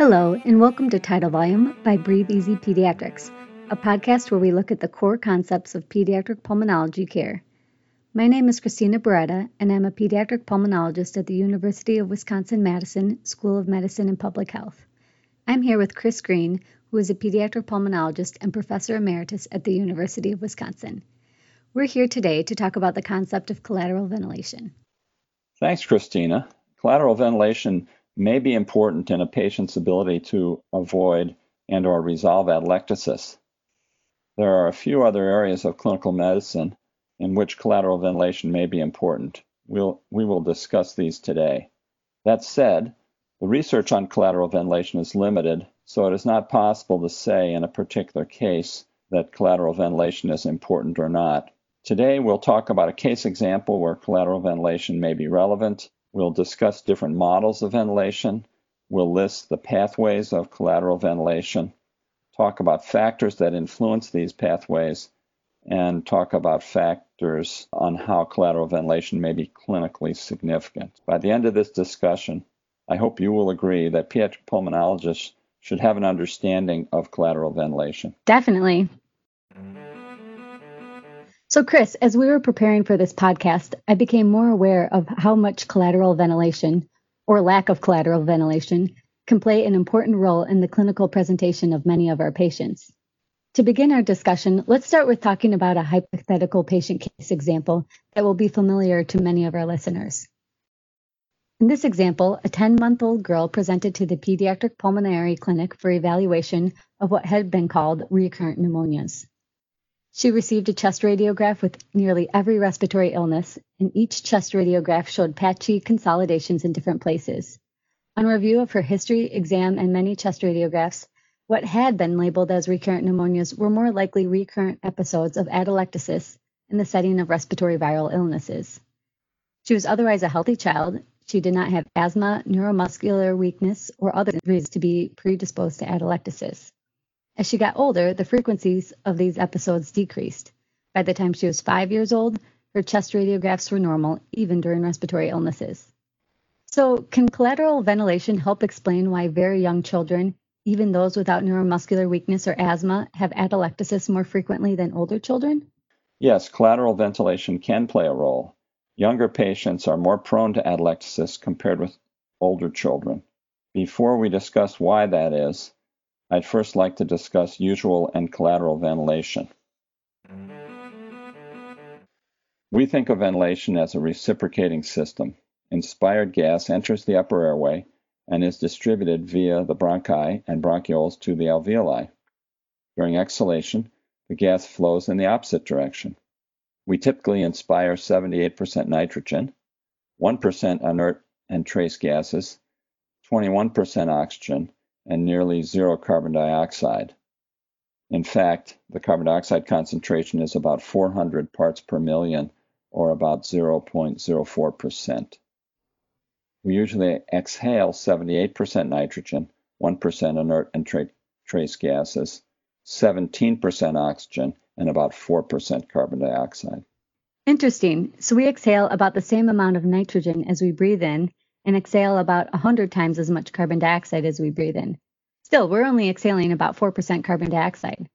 Hello, and welcome to Tidal Volume by Breathe Easy Pediatrics, a podcast where we look at the core concepts of pediatric pulmonology care. My name is Christina Beretta, and I'm a pediatric pulmonologist at the University of Wisconsin Madison School of Medicine and Public Health. I'm here with Chris Green, who is a pediatric pulmonologist and professor emeritus at the University of Wisconsin. We're here today to talk about the concept of collateral ventilation. Thanks, Christina. Collateral ventilation may be important in a patient's ability to avoid and or resolve atelectasis. There are a few other areas of clinical medicine in which collateral ventilation may be important. We'll, we will discuss these today. That said, the research on collateral ventilation is limited, so it is not possible to say in a particular case that collateral ventilation is important or not. Today, we'll talk about a case example where collateral ventilation may be relevant. We'll discuss different models of ventilation. We'll list the pathways of collateral ventilation, talk about factors that influence these pathways, and talk about factors on how collateral ventilation may be clinically significant. By the end of this discussion, I hope you will agree that pediatric pulmonologists should have an understanding of collateral ventilation. Definitely. So, Chris, as we were preparing for this podcast, I became more aware of how much collateral ventilation, or lack of collateral ventilation, can play an important role in the clinical presentation of many of our patients. To begin our discussion, let's start with talking about a hypothetical patient case example that will be familiar to many of our listeners. In this example, a 10 month old girl presented to the pediatric pulmonary clinic for evaluation of what had been called recurrent pneumonias. She received a chest radiograph with nearly every respiratory illness, and each chest radiograph showed patchy consolidations in different places. On review of her history, exam, and many chest radiographs, what had been labeled as recurrent pneumonias were more likely recurrent episodes of atelectasis in the setting of respiratory viral illnesses. She was otherwise a healthy child. She did not have asthma, neuromuscular weakness, or other reasons to be predisposed to atelectasis. As she got older, the frequencies of these episodes decreased. By the time she was five years old, her chest radiographs were normal, even during respiratory illnesses. So, can collateral ventilation help explain why very young children, even those without neuromuscular weakness or asthma, have atelectasis more frequently than older children? Yes, collateral ventilation can play a role. Younger patients are more prone to atelectasis compared with older children. Before we discuss why that is, I'd first like to discuss usual and collateral ventilation. We think of ventilation as a reciprocating system. Inspired gas enters the upper airway and is distributed via the bronchi and bronchioles to the alveoli. During exhalation, the gas flows in the opposite direction. We typically inspire 78% nitrogen, 1% inert and trace gases, 21% oxygen, and nearly zero carbon dioxide. In fact, the carbon dioxide concentration is about 400 parts per million, or about 0.04%. We usually exhale 78% nitrogen, 1% inert and tra- trace gases, 17% oxygen, and about 4% carbon dioxide. Interesting. So we exhale about the same amount of nitrogen as we breathe in, and exhale about 100 times as much carbon dioxide as we breathe in. Still, we're only exhaling about 4% carbon dioxide.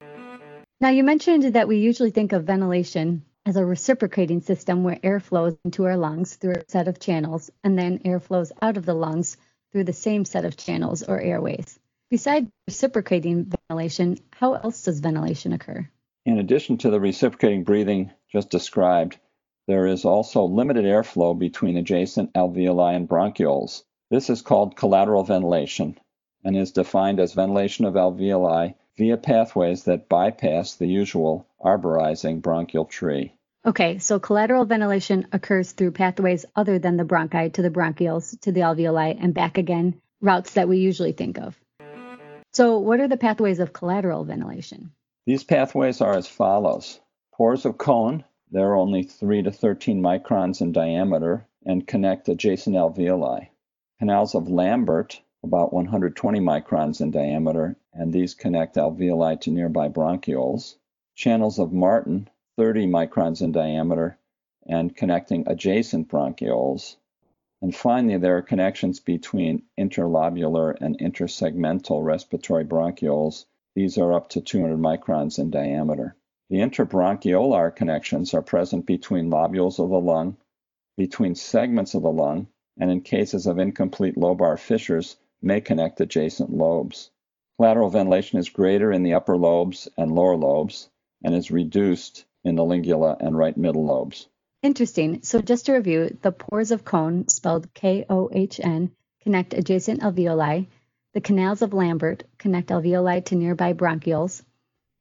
Now, you mentioned that we usually think of ventilation as a reciprocating system where air flows into our lungs through a set of channels and then air flows out of the lungs through the same set of channels or airways. Besides reciprocating ventilation, how else does ventilation occur? In addition to the reciprocating breathing just described, there is also limited airflow between adjacent alveoli and bronchioles. This is called collateral ventilation and is defined as ventilation of alveoli via pathways that bypass the usual arborizing bronchial tree. Okay, so collateral ventilation occurs through pathways other than the bronchi to the bronchioles to the alveoli and back again, routes that we usually think of. So, what are the pathways of collateral ventilation? These pathways are as follows pores of Kohn they're only 3 to 13 microns in diameter and connect adjacent alveoli. Canals of Lambert, about 120 microns in diameter, and these connect alveoli to nearby bronchioles. Channels of Martin, 30 microns in diameter, and connecting adjacent bronchioles. And finally, there are connections between interlobular and intersegmental respiratory bronchioles. These are up to 200 microns in diameter. The interbronchiolar connections are present between lobules of the lung, between segments of the lung, and in cases of incomplete lobar fissures, may connect adjacent lobes. Lateral ventilation is greater in the upper lobes and lower lobes and is reduced in the lingula and right middle lobes. Interesting. So just to review, the pores of Kohn, spelled K-O-H-N, connect adjacent alveoli. The canals of Lambert connect alveoli to nearby bronchioles,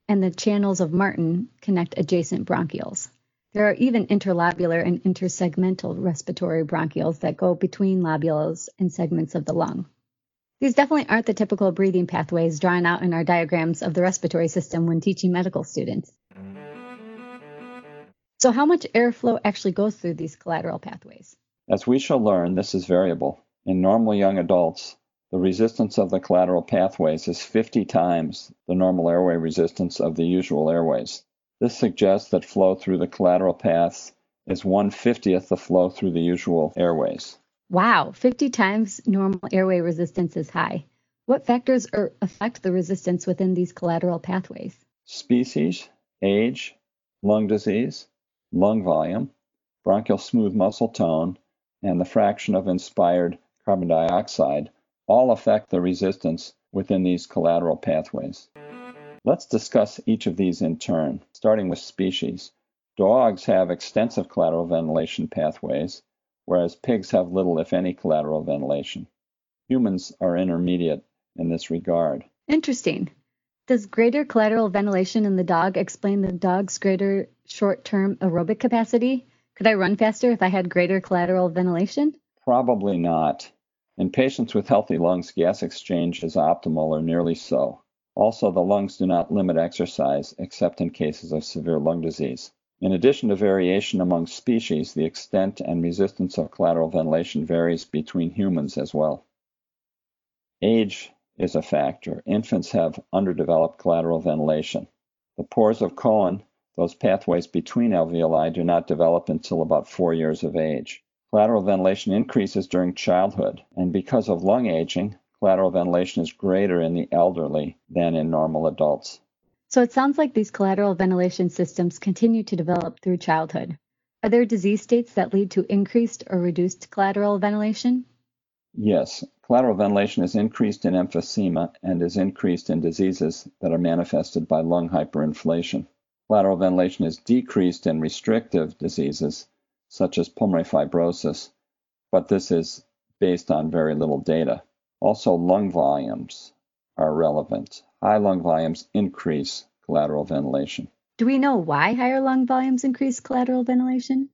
and the channels of Martin connect adjacent bronchioles. There are even interlobular and intersegmental respiratory bronchioles that go between lobules and segments of the lung. These definitely aren't the typical breathing pathways drawn out in our diagrams of the respiratory system when teaching medical students. So, how much airflow actually goes through these collateral pathways? As we shall learn, this is variable. In normal young adults, the resistance of the collateral pathways is 50 times the normal airway resistance of the usual airways. This suggests that flow through the collateral paths is 150th the flow through the usual airways. Wow, 50 times normal airway resistance is high. What factors are, affect the resistance within these collateral pathways? Species, age, lung disease, lung volume, bronchial smooth muscle tone, and the fraction of inspired carbon dioxide all affect the resistance within these collateral pathways. Let's discuss each of these in turn, starting with species. Dogs have extensive collateral ventilation pathways, whereas pigs have little, if any, collateral ventilation. Humans are intermediate in this regard. Interesting. Does greater collateral ventilation in the dog explain the dog's greater short term aerobic capacity? Could I run faster if I had greater collateral ventilation? Probably not. In patients with healthy lungs, gas exchange is optimal or nearly so. Also, the lungs do not limit exercise except in cases of severe lung disease. In addition to variation among species, the extent and resistance of collateral ventilation varies between humans as well. Age is a factor. Infants have underdeveloped collateral ventilation. The pores of Kohn, those pathways between alveoli, do not develop until about four years of age. Collateral ventilation increases during childhood, and because of lung aging, collateral ventilation is greater in the elderly than in normal adults. So it sounds like these collateral ventilation systems continue to develop through childhood. Are there disease states that lead to increased or reduced collateral ventilation? Yes, collateral ventilation is increased in emphysema and is increased in diseases that are manifested by lung hyperinflation. Collateral ventilation is decreased in restrictive diseases such as pulmonary fibrosis, but this is based on very little data. Also, lung volumes are relevant. High lung volumes increase collateral ventilation. Do we know why higher lung volumes increase collateral ventilation?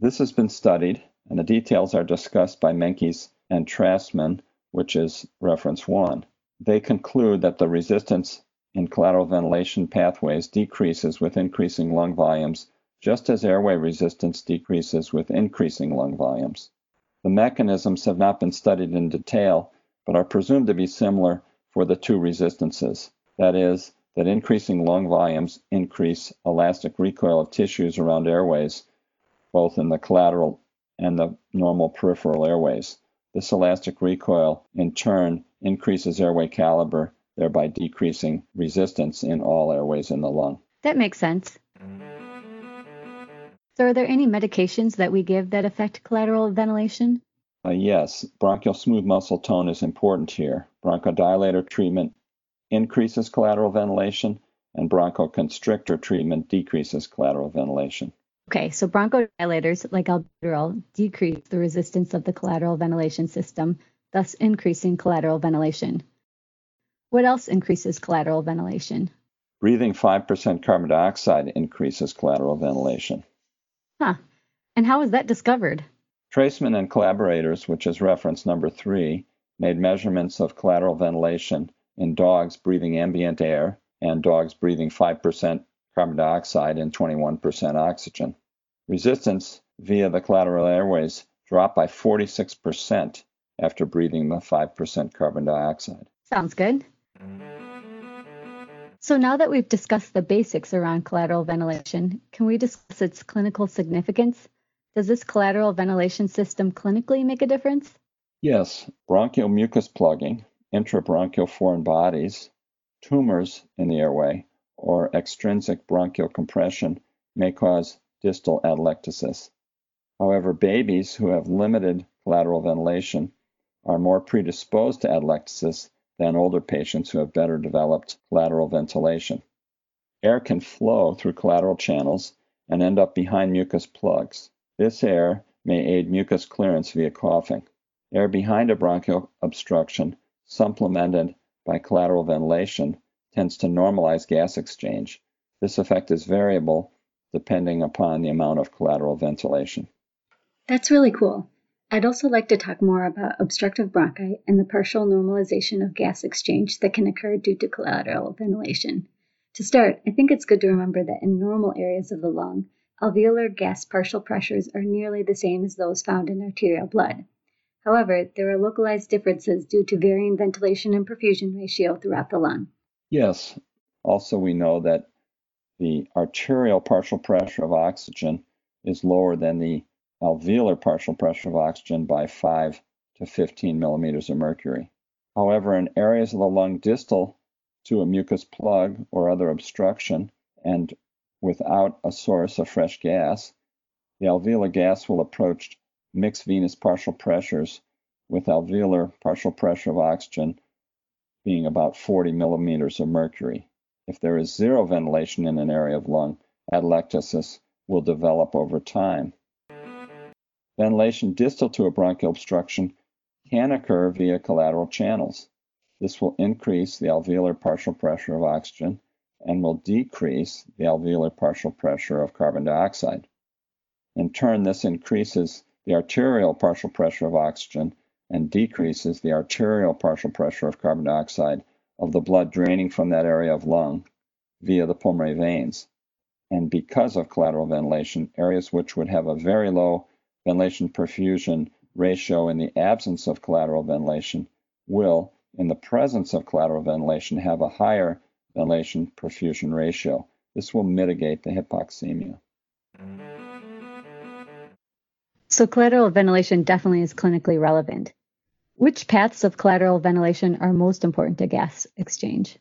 This has been studied, and the details are discussed by Menkes and Traystman, which is reference 1. They conclude that the resistance in collateral ventilation pathways decreases with increasing lung volumes, just as airway resistance decreases with increasing lung volumes. The mechanisms have not been studied in detail, but are presumed to be similar for the two resistances. That is, that increasing lung volumes increase elastic recoil of tissues around airways, both in the collateral and the normal peripheral airways. This elastic recoil, in turn, increases airway caliber, thereby decreasing resistance in all airways in the lung. That makes sense. Mm-hmm. So, are there any medications that we give that affect collateral ventilation? Uh, yes, bronchial smooth muscle tone is important here. Bronchodilator treatment increases collateral ventilation, and bronchoconstrictor treatment decreases collateral ventilation. Okay, so bronchodilators like albuterol decrease the resistance of the collateral ventilation system, thus increasing collateral ventilation. What else increases collateral ventilation? Breathing 5% carbon dioxide increases collateral ventilation. Huh. And how was that discovered? Traystman and collaborators, which is reference number three, made measurements of collateral ventilation in dogs breathing ambient air and dogs breathing 5% carbon dioxide and 21% oxygen. Resistance via the collateral airways dropped by 46% after breathing the 5% carbon dioxide. Sounds good. Mm-hmm. So now that we've discussed the basics around collateral ventilation, can we discuss its clinical significance? Does this collateral ventilation system clinically make a difference? Yes, bronchial mucus plugging, intrabronchial foreign bodies, tumors in the airway, or extrinsic bronchial compression may cause distal atelectasis. However, babies who have limited collateral ventilation are more predisposed to atelectasis than older patients who have better developed collateral ventilation. Air can flow through collateral channels and end up behind mucus plugs. This air may aid mucus clearance via coughing. Air behind a bronchial obstruction, supplemented by collateral ventilation, tends to normalize gas exchange. This effect is variable depending upon the amount of collateral ventilation. That's really cool. I'd also like to talk more about obstructive bronchi and the partial normalization of gas exchange that can occur due to collateral ventilation. To start, I think it's good to remember that in normal areas of the lung, alveolar gas partial pressures are nearly the same as those found in arterial blood. However, there are localized differences due to varying ventilation and perfusion ratio throughout the lung. Yes. Also, we know that the arterial partial pressure of oxygen is lower than the alveolar partial pressure of oxygen by 5 to 15 millimeters of mercury. However, in areas of the lung distal to a mucus plug or other obstruction and without a source of fresh gas, the alveolar gas will approach mixed venous partial pressures with alveolar partial pressure of oxygen being about 40 millimeters of mercury. If there is zero ventilation in an area of lung, atelectasis will develop over time. Ventilation distal to a bronchial obstruction can occur via collateral channels. This will increase the alveolar partial pressure of oxygen and will decrease the alveolar partial pressure of carbon dioxide. In turn, this increases the arterial partial pressure of oxygen and decreases the arterial partial pressure of carbon dioxide of the blood draining from that area of lung via the pulmonary veins. And because of collateral ventilation, areas which would have a very low ventilation perfusion ratio in the absence of collateral ventilation will, in the presence of collateral ventilation, have a higher ventilation perfusion ratio. This will mitigate the hypoxemia. So, collateral ventilation definitely is clinically relevant. Which paths of collateral ventilation are most important to gas exchange?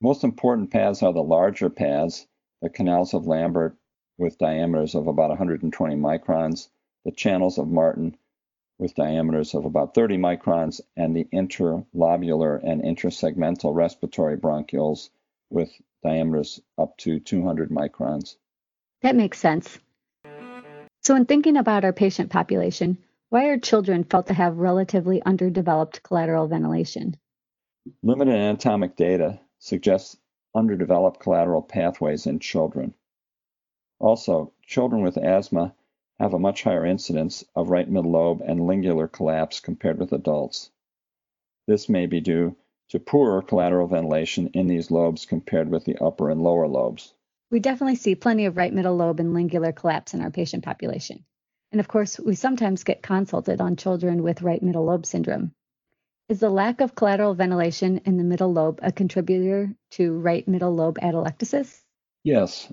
Most important paths are the larger paths, the canals of Lambert with diameters of about 120 microns, the channels of Martin with diameters of about 30 microns, and the interlobular and intersegmental respiratory bronchioles with diameters up to 200 microns. That makes sense. So, in thinking about our patient population, why are children felt to have relatively underdeveloped collateral ventilation? Limited anatomic data suggests underdeveloped collateral pathways in children. Also, children with asthma have a much higher incidence of right middle lobe and lingular collapse compared with adults. This may be due to poorer collateral ventilation in these lobes compared with the upper and lower lobes. We definitely see plenty of right middle lobe and lingular collapse in our patient population. And of course, we sometimes get consulted on children with right middle lobe syndrome. Is the lack of collateral ventilation in the middle lobe a contributor to right middle lobe atelectasis? Yes,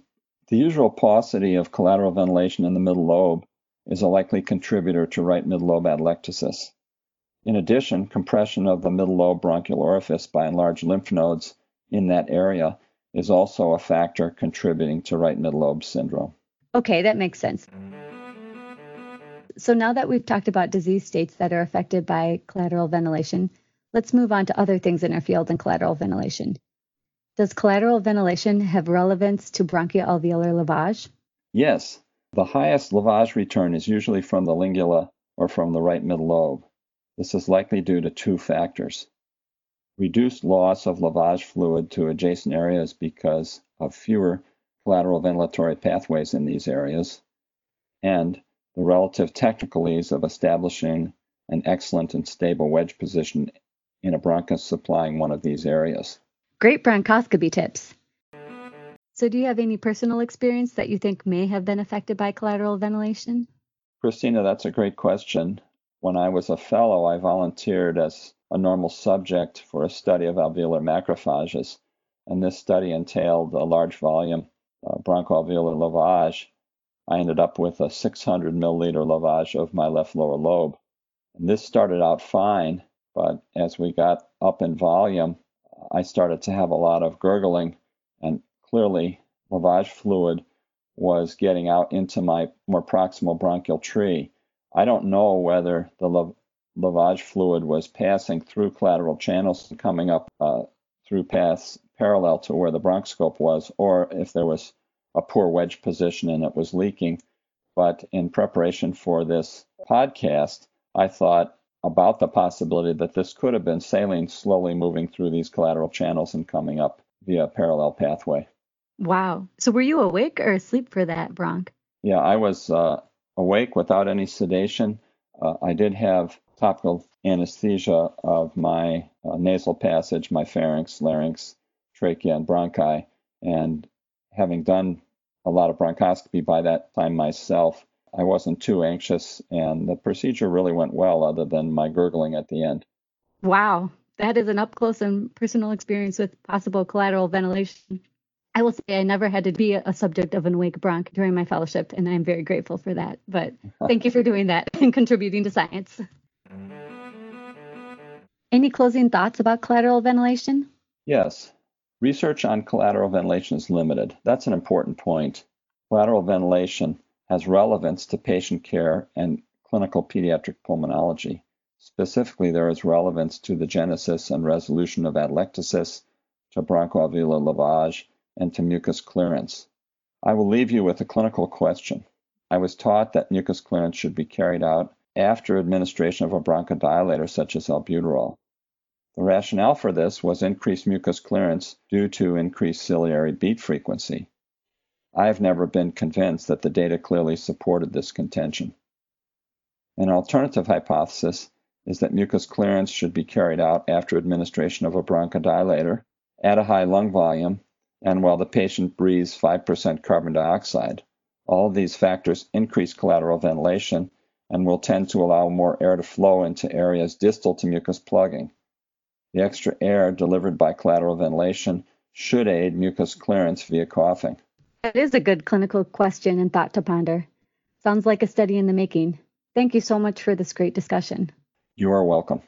the usual paucity of collateral ventilation in the middle lobe is a likely contributor to right middle lobe atelectasis. In addition, compression of the middle lobe bronchial orifice by enlarged lymph nodes in that area is also a factor contributing to right middle lobe syndrome. Okay, that makes sense. So now that we've talked about disease states that are affected by collateral ventilation, let's move on to other things in our field in collateral ventilation. Does collateral ventilation have relevance to bronchoalveolar lavage? Yes. The highest lavage return is usually from the lingula or from the right middle lobe. This is likely due to two factors. Reduced loss of lavage fluid to adjacent areas because of fewer collateral ventilatory pathways in these areas, and the relative technical ease of establishing an excellent and stable wedge position in a bronchus supplying one of these areas. Great bronchoscopy tips. So, do you have any personal experience that you think may have been affected by collateral ventilation? Christina, that's a great question. When I was a fellow, I volunteered as a normal subject for a study of alveolar macrophages, and this study entailed a large volume uh, bronchoalveolar lavage I ended up with a 600 milliliter lavage of my left lower lobe. And this started out fine, but as we got up in volume, I started to have a lot of gurgling, and clearly lavage fluid was getting out into my more proximal bronchial tree. I don't know whether the lavage fluid was passing through collateral channels and coming up uh, through paths parallel to where the bronchoscope was, or if there was a poor wedge position and it was leaking. But in preparation for this podcast, I thought about the possibility that this could have been saline slowly moving through these collateral channels and coming up via parallel pathway. Wow. So were you awake or asleep for that, bronch? Yeah, I was uh, awake without any sedation. Uh, I did have topical anesthesia of my uh, nasal passage, my pharynx, larynx, trachea, and bronchi. And having done a lot of bronchoscopy by that time myself, I wasn't too anxious, and the procedure really went well, other than my gurgling at the end. Wow, that is an up close and personal experience with possible collateral ventilation. I will say I never had to be a subject of an awake bronch during my fellowship, and I'm very grateful for that. But thank you for doing that and contributing to science. Any closing thoughts about collateral ventilation? Yes. Research on collateral ventilation is limited. That's an important point. Collateral ventilation has relevance to patient care and clinical pediatric pulmonology. Specifically, there is relevance to the genesis and resolution of atelectasis, to bronchoalveolar lavage, and to mucus clearance. I will leave you with a clinical question. I was taught that mucus clearance should be carried out after administration of a bronchodilator such as albuterol. The rationale for this was increased mucus clearance due to increased ciliary beat frequency. I have never been convinced that the data clearly supported this contention. An alternative hypothesis is that mucus clearance should be carried out after administration of a bronchodilator at a high lung volume and while the patient breathes 5% carbon dioxide. All these factors increase collateral ventilation and will tend to allow more air to flow into areas distal to mucus plugging. The extra air delivered by collateral ventilation should aid mucus clearance via coughing. That is a good clinical question and thought to ponder. Sounds like a study in the making. Thank you so much for this great discussion. You are welcome.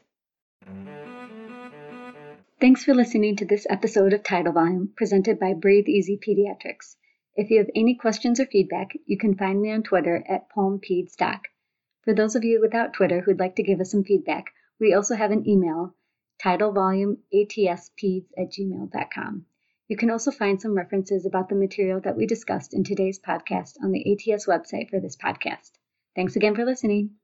Thanks for listening to this episode of Tidal Volume presented by Breathe Easy Pediatrics. If you have any questions or feedback, you can find me on Twitter at PulmPedsDoc. For those of you without Twitter who'd like to give us some feedback, we also have an email, tidalvolumeatspeds at gmail.com. You can also find some references about the material that we discussed in today's podcast on the ATS website for this podcast. Thanks again for listening.